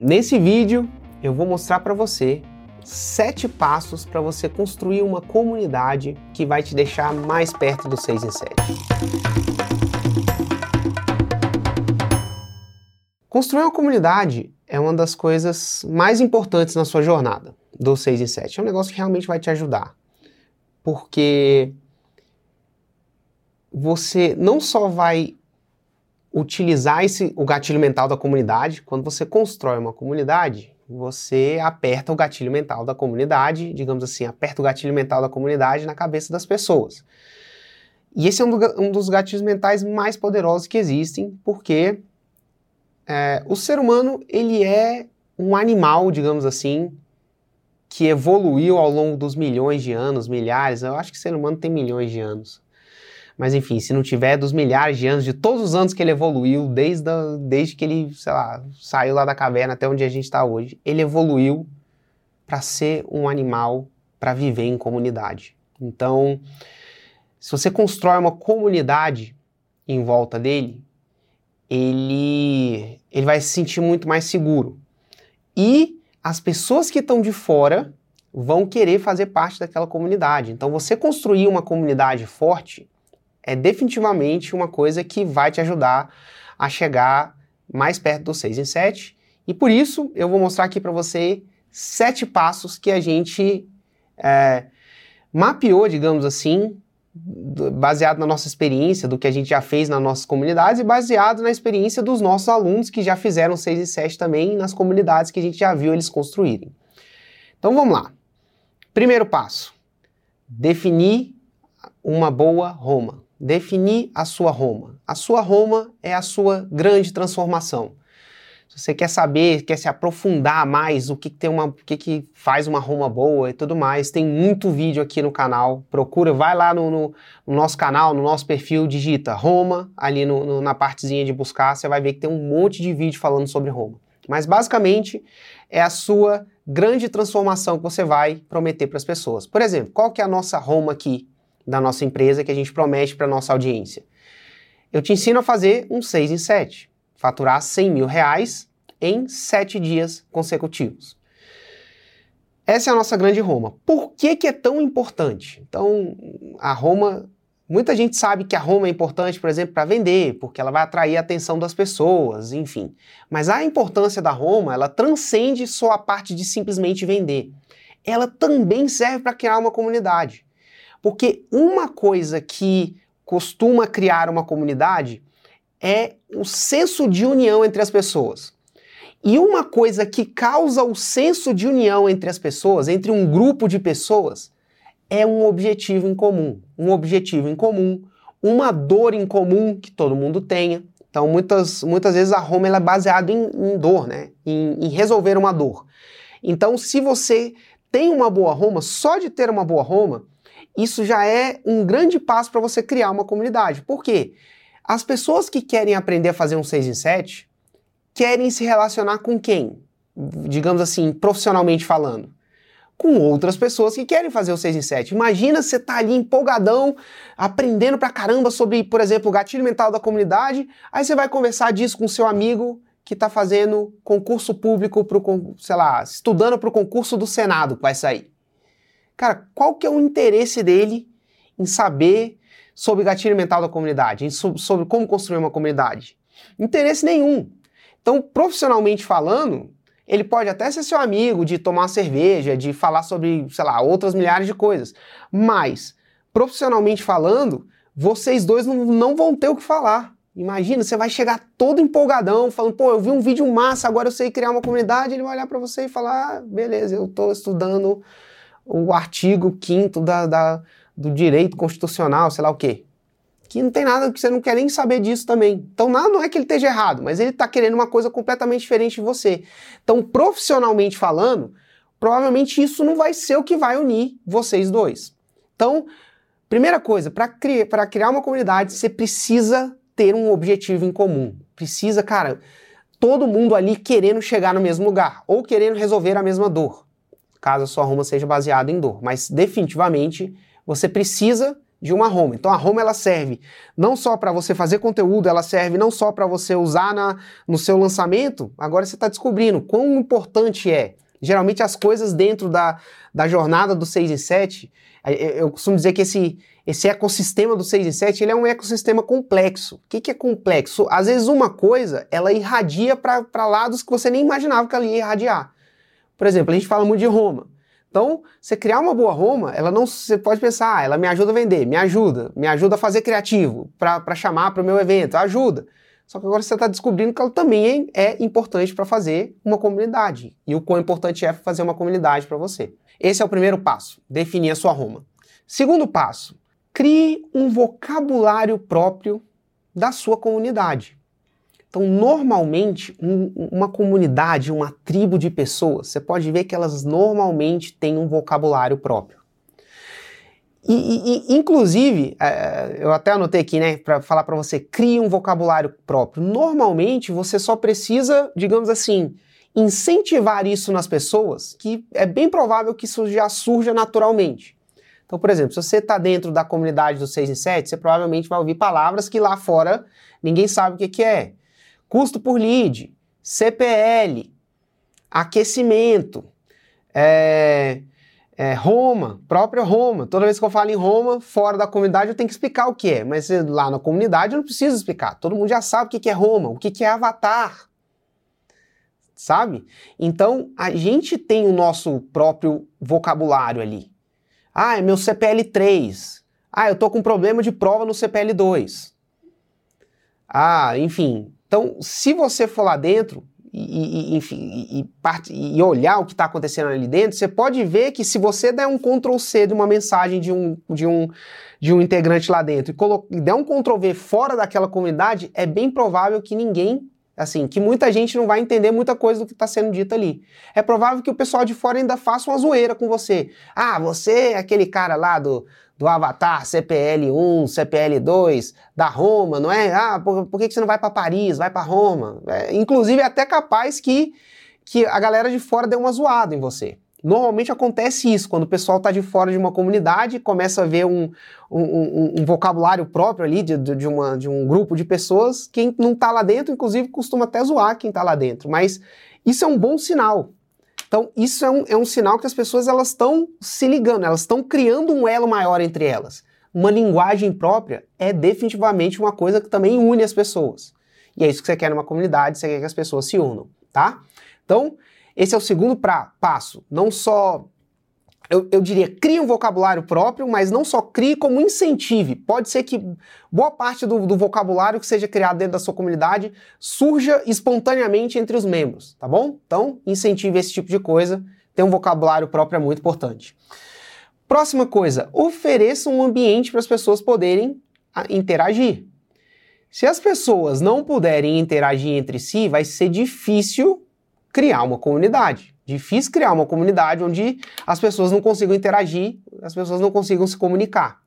Nesse vídeo eu vou mostrar para você sete passos para você construir uma comunidade que vai te deixar mais perto do 6 em 7. Construir uma comunidade é uma das coisas mais importantes na sua jornada do 6 em 7. É um negócio que realmente vai te ajudar. Porque você não só vai utilizar esse, o gatilho mental da comunidade. Quando você constrói uma comunidade, você aperta o gatilho mental da comunidade, digamos assim, aperta o gatilho mental da comunidade na cabeça das pessoas. E esse é um, do, um dos gatilhos mentais mais poderosos que existem, porque é, o ser humano ele é um animal, digamos assim, que evoluiu ao longo dos milhões de anos, milhares. Eu acho que o ser humano tem milhões de anos. Mas enfim, se não tiver dos milhares de anos, de todos os anos que ele evoluiu, desde, desde que ele, sei lá, saiu lá da caverna até onde a gente está hoje, ele evoluiu para ser um animal para viver em comunidade. Então, se você constrói uma comunidade em volta dele, ele, ele vai se sentir muito mais seguro. E as pessoas que estão de fora vão querer fazer parte daquela comunidade. Então, você construir uma comunidade forte é definitivamente uma coisa que vai te ajudar a chegar mais perto do 6 em 7. E por isso eu vou mostrar aqui para você sete passos que a gente é, mapeou, digamos assim, baseado na nossa experiência, do que a gente já fez nas nossas comunidades e baseado na experiência dos nossos alunos que já fizeram 6 e 7 também nas comunidades que a gente já viu eles construírem. Então vamos lá. Primeiro passo: definir uma boa Roma. Definir a sua Roma. A sua Roma é a sua grande transformação. Se você quer saber, quer se aprofundar mais, o que, tem uma, o que, que faz uma Roma boa e tudo mais, tem muito vídeo aqui no canal. Procura, vai lá no, no, no nosso canal, no nosso perfil, digita Roma ali no, na partezinha de buscar, você vai ver que tem um monte de vídeo falando sobre Roma. Mas basicamente é a sua grande transformação que você vai prometer para as pessoas. Por exemplo, qual que é a nossa Roma aqui da nossa empresa que a gente promete para nossa audiência. Eu te ensino a fazer um 6 em 7, faturar 100 mil reais em 7 dias consecutivos. Essa é a nossa grande Roma. Por que, que é tão importante? Então, a Roma, muita gente sabe que a Roma é importante, por exemplo, para vender, porque ela vai atrair a atenção das pessoas, enfim. Mas a importância da Roma, ela transcende só a parte de simplesmente vender. Ela também serve para criar uma comunidade. Porque uma coisa que costuma criar uma comunidade é o senso de união entre as pessoas. E uma coisa que causa o senso de união entre as pessoas, entre um grupo de pessoas, é um objetivo em comum. Um objetivo em comum, uma dor em comum que todo mundo tenha. Então, muitas, muitas vezes a Roma é baseada em, em, dor, né? Em, em resolver uma dor. Então, se você tem uma boa Roma, só de ter uma boa Roma, isso já é um grande passo para você criar uma comunidade. Por quê? As pessoas que querem aprender a fazer um 6 em 7 querem se relacionar com quem? Digamos assim, profissionalmente falando. Com outras pessoas que querem fazer o 6 em 7. Imagina você tá ali empolgadão, aprendendo pra caramba sobre, por exemplo, o gatilho mental da comunidade, aí você vai conversar disso com seu amigo que está fazendo concurso público pro, sei lá, estudando para o concurso do Senado que vai sair. Cara, qual que é o interesse dele em saber sobre gatilho mental da comunidade, sobre como construir uma comunidade? Interesse nenhum. Então, profissionalmente falando, ele pode até ser seu amigo, de tomar cerveja, de falar sobre, sei lá, outras milhares de coisas. Mas, profissionalmente falando, vocês dois não, não vão ter o que falar. Imagina, você vai chegar todo empolgadão, falando, pô, eu vi um vídeo massa, agora eu sei criar uma comunidade. Ele vai olhar para você e falar, ah, beleza, eu estou estudando o artigo 5 da, da, do direito constitucional, sei lá o quê. Que não tem nada que você não quer nem saber disso também. Então, nada não é que ele esteja errado, mas ele está querendo uma coisa completamente diferente de você. Então, profissionalmente falando, provavelmente isso não vai ser o que vai unir vocês dois. Então, primeira coisa, para cri criar uma comunidade, você precisa ter um objetivo em comum. Precisa, cara, todo mundo ali querendo chegar no mesmo lugar ou querendo resolver a mesma dor caso a sua Roma seja baseada em dor. Mas definitivamente você precisa de uma home. Então a home ela serve não só para você fazer conteúdo, ela serve não só para você usar na, no seu lançamento. Agora você está descobrindo quão importante é. Geralmente as coisas dentro da, da jornada do 6 em 7, eu costumo dizer que esse, esse ecossistema do 6 em 7 ele é um ecossistema complexo. O que, que é complexo? Às vezes uma coisa ela irradia para lados que você nem imaginava que ela ia irradiar. Por exemplo, a gente fala muito de Roma. Então, você criar uma boa Roma, ela não, você pode pensar, ah, ela me ajuda a vender, me ajuda, me ajuda a fazer criativo, para chamar para o meu evento, ajuda. Só que agora você está descobrindo que ela também é importante para fazer uma comunidade. E o quão importante é fazer uma comunidade para você. Esse é o primeiro passo, definir a sua Roma. Segundo passo, crie um vocabulário próprio da sua comunidade. Então, normalmente, um, uma comunidade, uma tribo de pessoas, você pode ver que elas normalmente têm um vocabulário próprio. E, e, inclusive, é, eu até anotei aqui, né, para falar para você, crie um vocabulário próprio. Normalmente, você só precisa, digamos assim, incentivar isso nas pessoas, que é bem provável que isso já surja naturalmente. Então, por exemplo, se você está dentro da comunidade do 6 em 7, você provavelmente vai ouvir palavras que lá fora ninguém sabe o que, que é custo por lead, CPL, aquecimento, é, é, Roma, própria Roma. Toda vez que eu falo em Roma, fora da comunidade, eu tenho que explicar o que é. Mas lá na comunidade eu não preciso explicar. Todo mundo já sabe o que é Roma, o que é Avatar. Sabe? Então, a gente tem o nosso próprio vocabulário ali. Ah, é meu CPL 3. Ah, eu tô com problema de prova no CPL 2. Ah, enfim, então, se você for lá dentro e, e, enfim, e, e olhar o que está acontecendo ali dentro, você pode ver que se você der um Ctrl C de uma mensagem de um, de um, de um integrante lá dentro e der um Ctrl V fora daquela comunidade, é bem provável que ninguém assim, que muita gente não vai entender muita coisa do que está sendo dito ali. É provável que o pessoal de fora ainda faça uma zoeira com você. Ah, você é aquele cara lá do, do Avatar CPL1, CPL2, da Roma, não é? Ah, por, por que, você não vai para Paris, vai para Roma? É, inclusive, é até capaz que, que a galera de fora dê uma zoada em você. Normalmente acontece isso, quando o pessoal está de fora de uma comunidade, começa a ver um, um, um, um vocabulário próprio ali de, de, uma, de um grupo de pessoas, quem não está lá dentro, inclusive, costuma até zoar quem está lá dentro. Mas isso é um bom sinal, então, isso é um, é um sinal que as pessoas elas estão se ligando, elas estão criando um elo maior entre elas. Uma linguagem própria é definitivamente uma coisa que também une as pessoas. E é isso que você quer numa comunidade, você quer que as pessoas se unam, tá? Então, esse é o segundo pra, passo. Não só eu, eu, diria, crie um vocabulário próprio, mas não só crie, como incentive. Pode ser que boa parte do, do, vocabulário que seja criado dentro da sua comunidade surja espontaneamente entre os membros, tá bom? Então, incentive esse tipo de coisa. Ter um vocabulário próprio é muito importante. Próxima coisa, ofereça um ambiente para as pessoas poderem ah, interagir. Se as pessoas não puderem interagir entre si, vai ser difícil criar uma comunidade. Difícil criar uma comunidade onde as pessoas não consigam interagir, as pessoas não consigam se comunicar.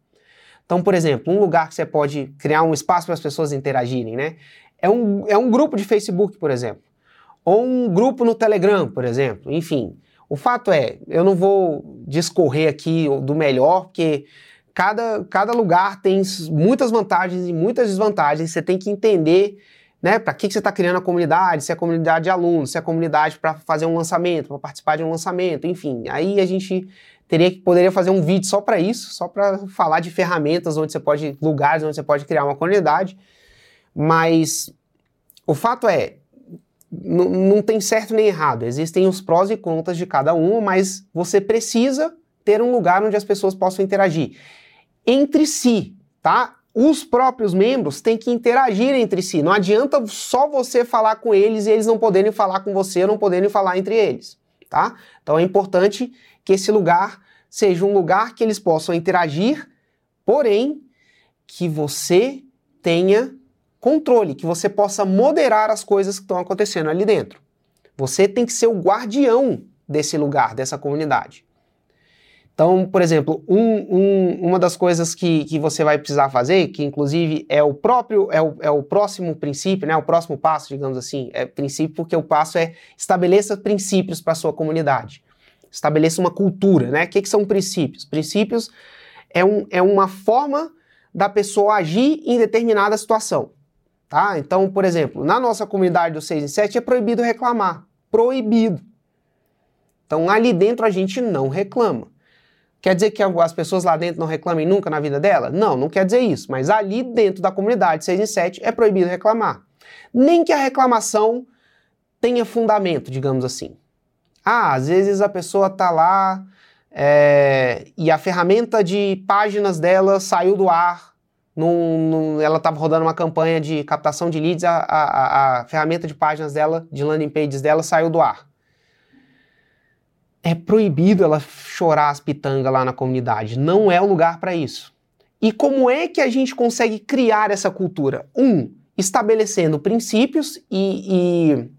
Então, por exemplo, um lugar que você pode criar um espaço para as pessoas interagirem, né? É um, é um grupo de Facebook, por exemplo. Ou um grupo no Telegram, por exemplo. Enfim, o fato é, eu não vou discorrer aqui do melhor, porque cada, cada lugar tem muitas vantagens e muitas desvantagens. Você tem que entender né? Para que, que você está criando a comunidade? Se é comunidade de alunos, se é comunidade para fazer um lançamento, para participar de um lançamento, enfim. Aí a gente teria que poderia fazer um vídeo só para isso, só para falar de ferramentas onde você pode, lugares onde você pode criar uma comunidade. Mas o fato é, não tem certo nem errado. Existem os prós e contras de cada um, mas você precisa ter um lugar onde as pessoas possam interagir entre si, tá? Os próprios membros têm que interagir entre si. Não adianta só você falar com eles e eles não poderem falar com você, não poderem falar entre eles, tá? Então é importante que esse lugar seja um lugar que eles possam interagir, porém que você tenha controle, que você possa moderar as coisas que estão acontecendo ali dentro. Você tem que ser o guardião desse lugar, dessa comunidade. Então, por exemplo, um, um, uma das coisas que, que você vai precisar fazer, que inclusive é o próprio, é o, é o próximo princípio, né, o próximo passo, digamos assim, é princípio porque o passo é estabeleça princípios para sua comunidade. Estabeleça uma cultura, né? O que, que são princípios? Princípios é, um, é uma forma da pessoa agir em determinada situação. Tá? Então, por exemplo, na nossa comunidade do 6 em 7 é proibido reclamar. Proibido. Então, ali dentro a gente não reclama. Quer dizer que as pessoas lá dentro não reclamem nunca na vida dela? Não, não quer dizer isso. Mas ali dentro da comunidade 6 em 7 é proibido reclamar. Nem que a reclamação tenha fundamento, digamos assim. Ah, às vezes a pessoa tá lá é, e a ferramenta de páginas dela saiu do ar. Num, num, ela estava rodando uma campanha de captação de leads, a, a, a ferramenta de páginas dela, de landing pages dela, saiu do ar. É proibido ela chorar as pitangas lá na comunidade. Não é o lugar para isso. E como é que a gente consegue criar essa cultura? Um, estabelecendo princípios e, e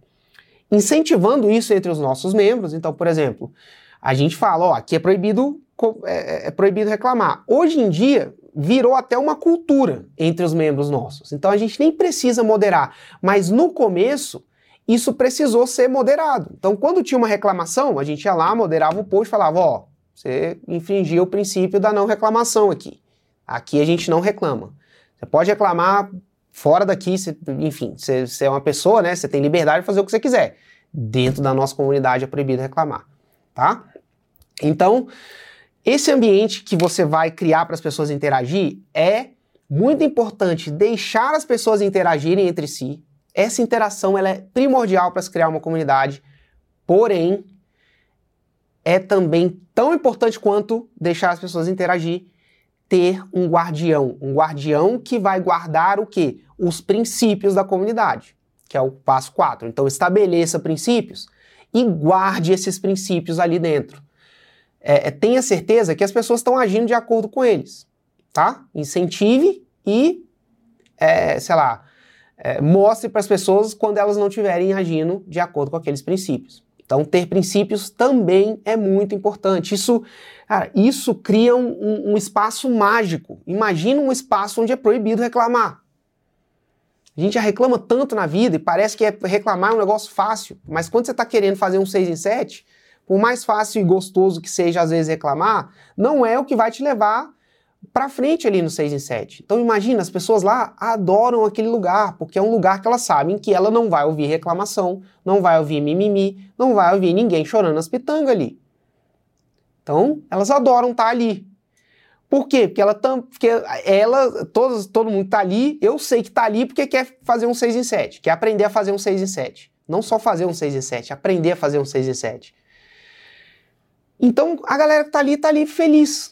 incentivando isso entre os nossos membros. Então, por exemplo, a gente fala, ó, aqui é proibido, é, é, proibido reclamar. Hoje em dia, virou até uma cultura entre os membros nossos. Então a gente nem precisa moderar. Mas no começo, isso precisou ser moderado. Então, quando tinha uma reclamação, a gente ia lá, moderava o post e falava, ó, você infringiu o princípio da não reclamação aqui. Aqui a gente não reclama. Você pode reclamar fora daqui, você, enfim, você, você é uma pessoa, né? Você tem liberdade de fazer o que você quiser. Dentro da nossa comunidade é proibido reclamar, tá? Então, esse ambiente que você vai criar para as pessoas interagir é muito importante deixar as pessoas interagirem entre si. Essa interação ela é primordial para se criar uma comunidade, porém é também tão importante quanto deixar as pessoas interagir, ter um guardião, um guardião que vai guardar o que? Os princípios da comunidade, que é o passo 4. Então estabeleça princípios e guarde esses princípios ali dentro é, é, tenha certeza que as pessoas estão agindo de acordo com eles, tá? Incentive e, é, sei lá, é, mostre para as pessoas quando elas não estiverem agindo de acordo com aqueles princípios. Então, ter princípios também é muito importante. Isso, cara, isso cria um, um espaço mágico. Imagina um espaço onde é proibido reclamar. A gente já reclama tanto na vida e parece que é reclamar é um negócio fácil, mas quando você está querendo fazer um 6 em 7, por mais fácil e gostoso que seja às vezes reclamar, não é o que vai te levar para frente ali no 6 em 7. Então imagina, as pessoas lá adoram aquele lugar, porque é um lugar que elas sabem que ela não vai ouvir reclamação, não vai ouvir mimimi, não vai ouvir ninguém chorando as pitangas ali. Então, elas adoram estar tá ali. Por quê? Porque ela, tam, porque ela todos, todo mundo está ali, eu sei que está ali porque quer fazer um 6 em 7, quer aprender a fazer um 6 em 7. Não só fazer um 6 em 7, aprender a fazer um 6 em 7. Então a galera que tá ali tá ali feliz,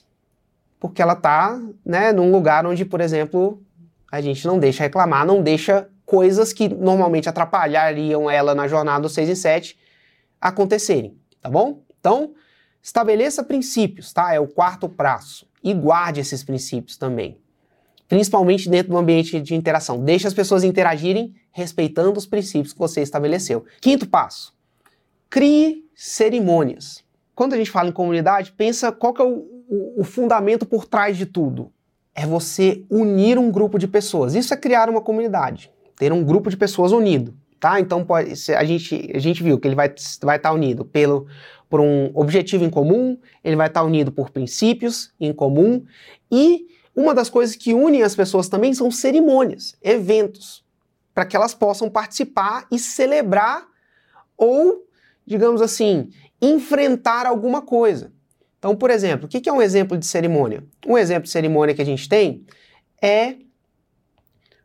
porque ela tá, né, num lugar onde, por exemplo, a gente não deixa reclamar, não deixa coisas que normalmente atrapalhariam ela na jornada do 6 e 7 acontecerem, tá bom? Então, estabeleça princípios, tá? É o quarto passo. E guarde esses princípios também. Principalmente dentro do ambiente de interação. Deixe as pessoas interagirem respeitando os princípios que você estabeleceu. Quinto passo. Crie cerimônias quando a gente fala em comunidade, pensa qual que é o, o, fundamento por trás de tudo. É você unir um grupo de pessoas. Isso é criar uma comunidade, ter um grupo de pessoas unido, tá? Então pode, a gente a gente viu que ele vai vai estar tá unido pelo por um objetivo em comum, ele vai estar tá unido por princípios em comum e uma das coisas que unem as pessoas também são cerimônias, eventos, para que elas possam participar e celebrar ou, digamos assim, enfrentar alguma coisa. Então, por exemplo, o que é um exemplo de cerimônia? Um exemplo de cerimônia que a gente tem é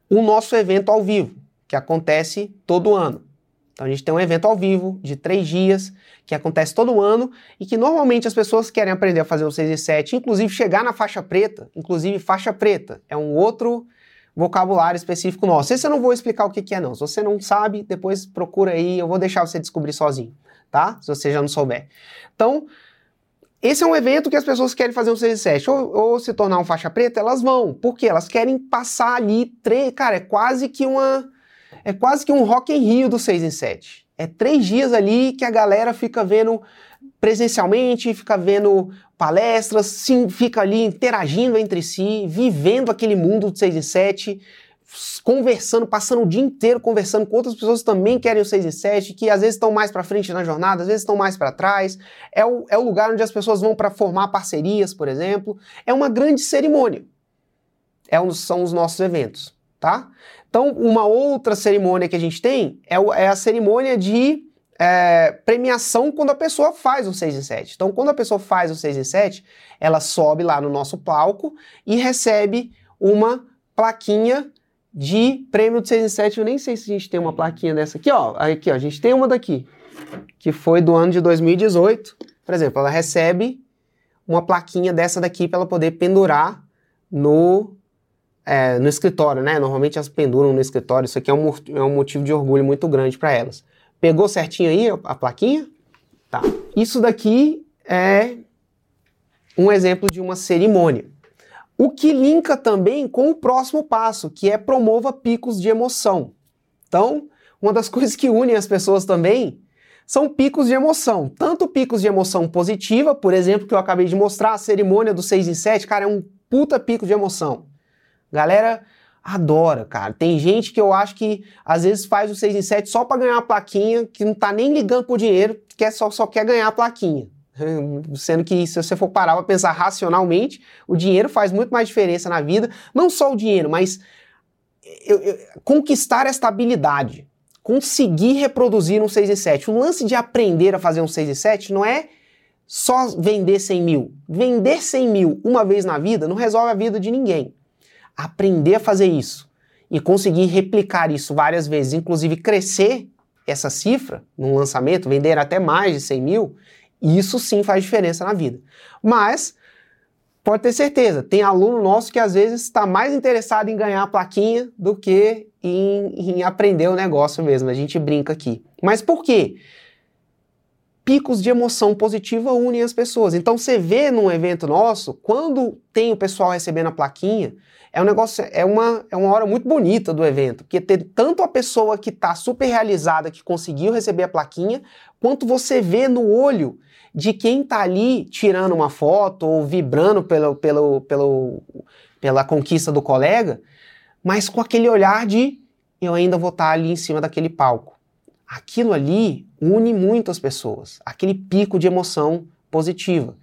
o nosso evento ao vivo, que acontece todo ano. Então a gente tem um evento ao vivo de três dias, que acontece todo ano e que normalmente as pessoas querem aprender a fazer o 6 e 7, inclusive chegar na faixa preta, inclusive faixa preta. É um outro vocabulário específico nosso. Esse eu não vou explicar o que, que é não. Se você não sabe, depois procura aí, eu vou deixar você descobrir sozinho tá? Se você já não souber. Então, esse é um evento que as pessoas querem fazer um 6 e 7, ou, ou, se tornar um faixa preta, elas vão. Porque elas querem passar ali, três, cara, é quase que uma é quase que um Rock em Rio do 6 em 7. É três dias ali que a galera fica vendo presencialmente, fica vendo palestras, sim, fica ali interagindo entre si, vivendo aquele mundo do 6 em 7, conversando, passando o dia inteiro conversando com outras pessoas que também querem o 6 em 7, que às vezes estão mais para frente na jornada, às vezes estão mais para trás. É o, é o lugar onde as pessoas vão para formar parcerias, por exemplo. É uma grande cerimônia. É um, são os nossos eventos, tá? Então, uma outra cerimônia que a gente tem é, é a cerimônia de é, premiação quando a pessoa faz o 6 em 7. Então, quando a pessoa faz o 6 em 7, ela sobe lá no nosso palco e recebe uma plaquinha de prêmio de 6 em 7. Eu nem sei se a gente tem uma plaquinha dessa aqui, ó. Aqui, ó, a gente tem uma daqui, que foi do ano de 2018. Por exemplo, ela recebe uma plaquinha dessa daqui para ela poder pendurar no, é, no escritório, né? Normalmente elas penduram no escritório. Isso aqui é um, é um motivo de orgulho muito grande para elas. Pegou certinho aí a plaquinha? Tá. Isso daqui é um exemplo de uma cerimônia. O que linka também com o próximo passo, que é promova picos de emoção. Então, uma das coisas que unem as pessoas também são picos de emoção. Tanto picos de emoção positiva, por exemplo, que eu acabei de mostrar, a cerimônia do 6 em 7, cara, é um puta pico de emoção. Galera adora, cara. Tem gente que eu acho que às vezes faz o 6 em 7 só para ganhar a plaquinha, que não tá nem ligando por dinheiro, quer só, só quer ganhar a plaquinha. Sendo que, se você for parar para pensar racionalmente, o dinheiro faz muito mais diferença na vida. Não só o dinheiro, mas eu, eu, conquistar esta habilidade. Conseguir reproduzir um 6 e 7. O lance de aprender a fazer um 6 e 7 não é só vender 100 mil. Vender 100 mil uma vez na vida não resolve a vida de ninguém. Aprender a fazer isso e conseguir replicar isso várias vezes, inclusive crescer essa cifra num lançamento, vender até mais de 100 mil, isso sim faz diferença na vida. Mas pode ter certeza, tem aluno nosso que às vezes está mais interessado em ganhar a plaquinha do que em, em, aprender o negócio mesmo. A gente brinca aqui. Mas por quê? Picos de emoção positiva unem as pessoas. Então você vê num evento nosso, quando tem o pessoal recebendo a plaquinha, é um negócio, é uma, é uma hora muito bonita do evento, porque ter tanto a pessoa que está super realizada, que conseguiu receber a plaquinha, quanto você vê no olho de quem está ali tirando uma foto ou vibrando pelo, pelo, pelo, pela conquista do colega, mas com aquele olhar de eu ainda vou estar tá ali em cima daquele palco. Aquilo ali une muito as pessoas, aquele pico de emoção positiva.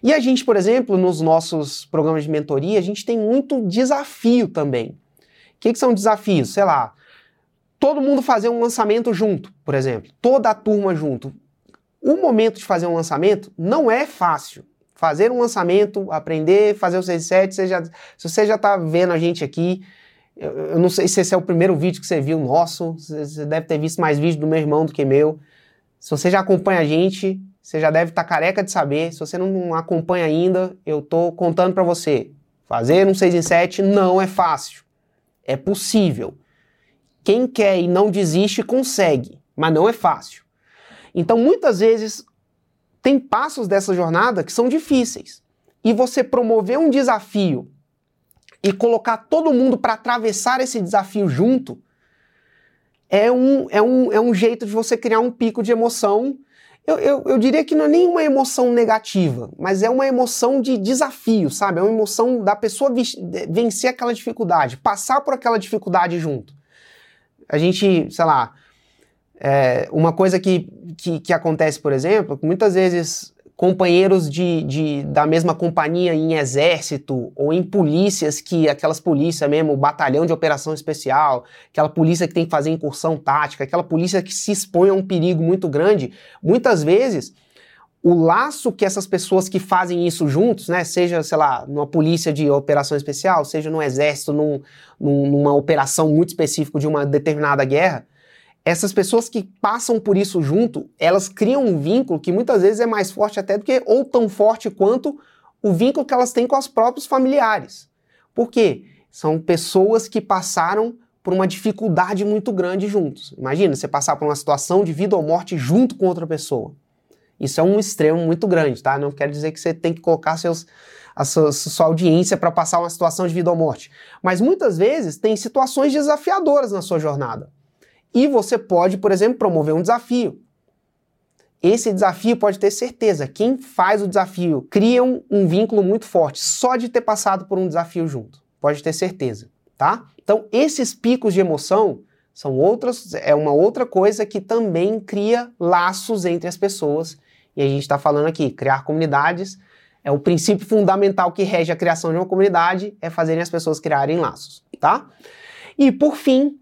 E a gente, por exemplo, nos nossos programas de mentoria, a gente tem muito desafio também. O que, que são desafios? Sei lá, todo mundo fazer um lançamento junto, por exemplo, toda a turma junto. O momento de fazer um lançamento não é fácil. Fazer um lançamento, aprender, fazer o 67, você se você já está vendo a gente aqui, eu, eu, não sei se esse é o primeiro vídeo que você viu nosso, você deve ter visto mais vídeos do meu irmão do que meu. Se você já acompanha a gente, você já deve estar tá careca de saber. Se você não acompanha ainda, eu estou contando para você. Fazer um 6 em 7 não é fácil. É possível. Quem quer e não desiste, consegue, mas não é fácil. Então, muitas vezes, tem passos dessa jornada que são difíceis. E você promover um desafio e colocar todo mundo para atravessar esse desafio junto é um, é, um, é um jeito de você criar um pico de emoção eu, eu, eu, diria que não é nem uma emoção negativa, mas é uma emoção de desafio, sabe? É uma emoção da pessoa vencer aquela dificuldade, passar por aquela dificuldade junto. A gente, sei lá, é, uma coisa que, que, que acontece, por exemplo, muitas vezes companheiros de, de, da mesma companhia em exército ou em polícias, que aquelas polícias mesmo, o batalhão de operação especial, aquela polícia que tem que fazer incursão tática, aquela polícia que se expõe a um perigo muito grande, muitas vezes o laço que essas pessoas que fazem isso juntos, né, seja, sei lá, numa polícia de operação especial, seja no exército, num, numa operação muito específica de uma determinada guerra, essas pessoas que passam por isso junto, elas criam um vínculo que muitas vezes é mais forte até do que, ou tão forte quanto o vínculo que elas têm com os próprios familiares. Por quê? São pessoas que passaram por uma dificuldade muito grande juntos. Imagina você passar por uma situação de vida ou morte junto com outra pessoa. Isso é um extremo muito grande, tá? Não quer dizer que você tem que colocar seus, a sua, sua audiência para passar uma situação de vida ou morte. Mas muitas vezes tem situações desafiadoras na sua jornada. E você pode, por exemplo, promover um desafio. Esse desafio pode ter certeza, quem faz o desafio cria um, um vínculo muito forte só de ter passado por um desafio junto. Pode ter certeza, tá? Então, esses picos de emoção são outras, é uma outra coisa que também cria laços entre as pessoas. E a gente está falando aqui, criar comunidades é o princípio fundamental que rege a criação de uma comunidade, é fazerem as pessoas criarem laços, tá? E por fim,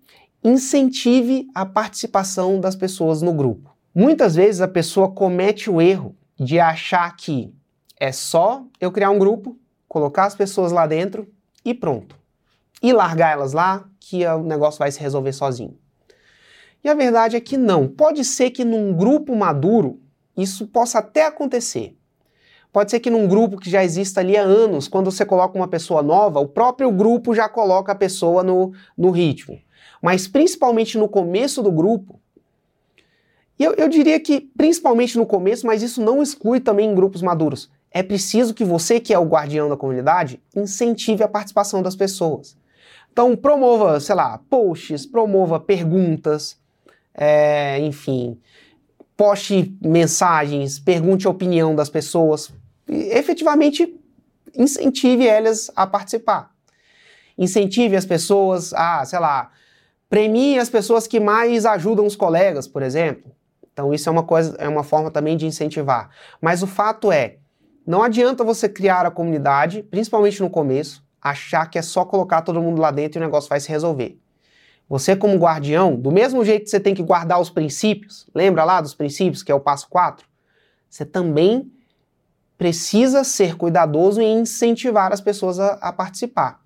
incentive a participação das pessoas no grupo. Muitas vezes a pessoa comete o erro de achar que é só eu criar um grupo, colocar as pessoas lá dentro e pronto. E largar elas lá, que o negócio vai se resolver sozinho. E a verdade é que não. Pode ser que num grupo maduro isso possa até acontecer. Pode ser que num grupo que já exista ali há anos, quando você coloca uma pessoa nova, o próprio grupo já coloca a pessoa no, no ritmo. Mas principalmente no começo do grupo, e eu, eu diria que principalmente no começo, mas isso não exclui também em grupos maduros. É preciso que você, que é o guardião da comunidade, incentive a participação das pessoas. Então, promova, sei lá, posts, promova perguntas, é, enfim, poste mensagens, pergunte a opinião das pessoas, e efetivamente incentive elas a participar. Incentive as pessoas a, sei lá, premie as pessoas que mais ajudam os colegas, por exemplo. Então isso é uma coisa, é uma forma também de incentivar. Mas o fato é, não adianta você criar a comunidade, principalmente no começo, achar que é só colocar todo mundo lá dentro e o negócio vai se resolver. Você como guardião, do mesmo jeito que você tem que guardar os princípios, lembra lá dos princípios, que é o passo 4? Você também precisa ser cuidadoso em incentivar as pessoas a, a participar.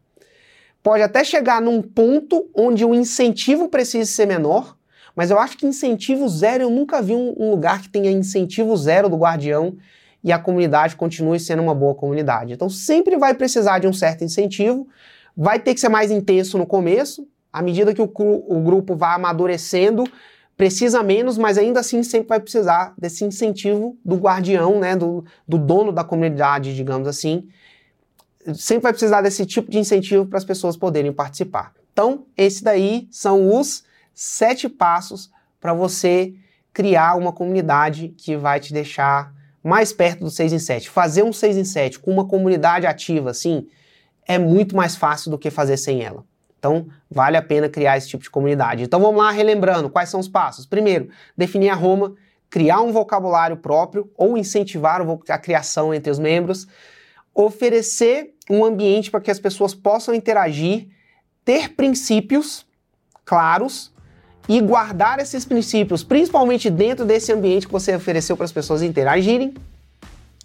Pode até chegar num ponto onde o incentivo precisa ser menor, mas eu acho que incentivo zero, eu nunca vi um, um lugar que tenha incentivo zero do guardião e a comunidade continue sendo uma boa comunidade. Então sempre vai precisar de um certo incentivo, vai ter que ser mais intenso no começo, à medida que o, o grupo vai amadurecendo, precisa menos, mas ainda assim sempre vai precisar desse incentivo do guardião, né, do, do dono da comunidade, digamos assim. Sempre vai precisar desse tipo de incentivo para as pessoas poderem participar. Então, esse daí são os sete passos para você criar uma comunidade que vai te deixar mais perto do 6 em 7. Fazer um 6 em 7 com uma comunidade ativa, assim, é muito mais fácil do que fazer sem ela. Então, vale a pena criar esse tipo de comunidade. Então, vamos lá, relembrando, quais são os passos? Primeiro, definir a Roma, criar um vocabulário próprio ou incentivar a criação entre os membros, oferecer um ambiente para que as pessoas possam interagir, ter princípios claros e guardar esses princípios, principalmente dentro desse ambiente que você ofereceu para as pessoas interagirem,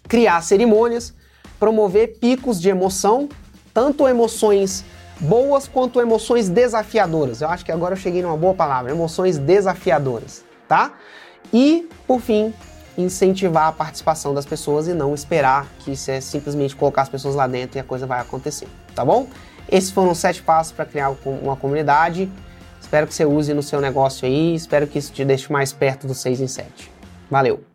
criar cerimônias, promover picos de emoção, tanto emoções boas quanto emoções desafiadoras. Eu acho que agora eu cheguei numa boa palavra, emoções desafiadoras, tá? E, por fim, incentivar a participação das pessoas e não esperar que você é simplesmente colocar as pessoas lá dentro e a coisa vai acontecer, tá bom? Esses foram os sete passos para criar uma comunidade. Espero que você use no seu negócio aí, espero que isso te deixe mais perto do 6 em 7. Valeu!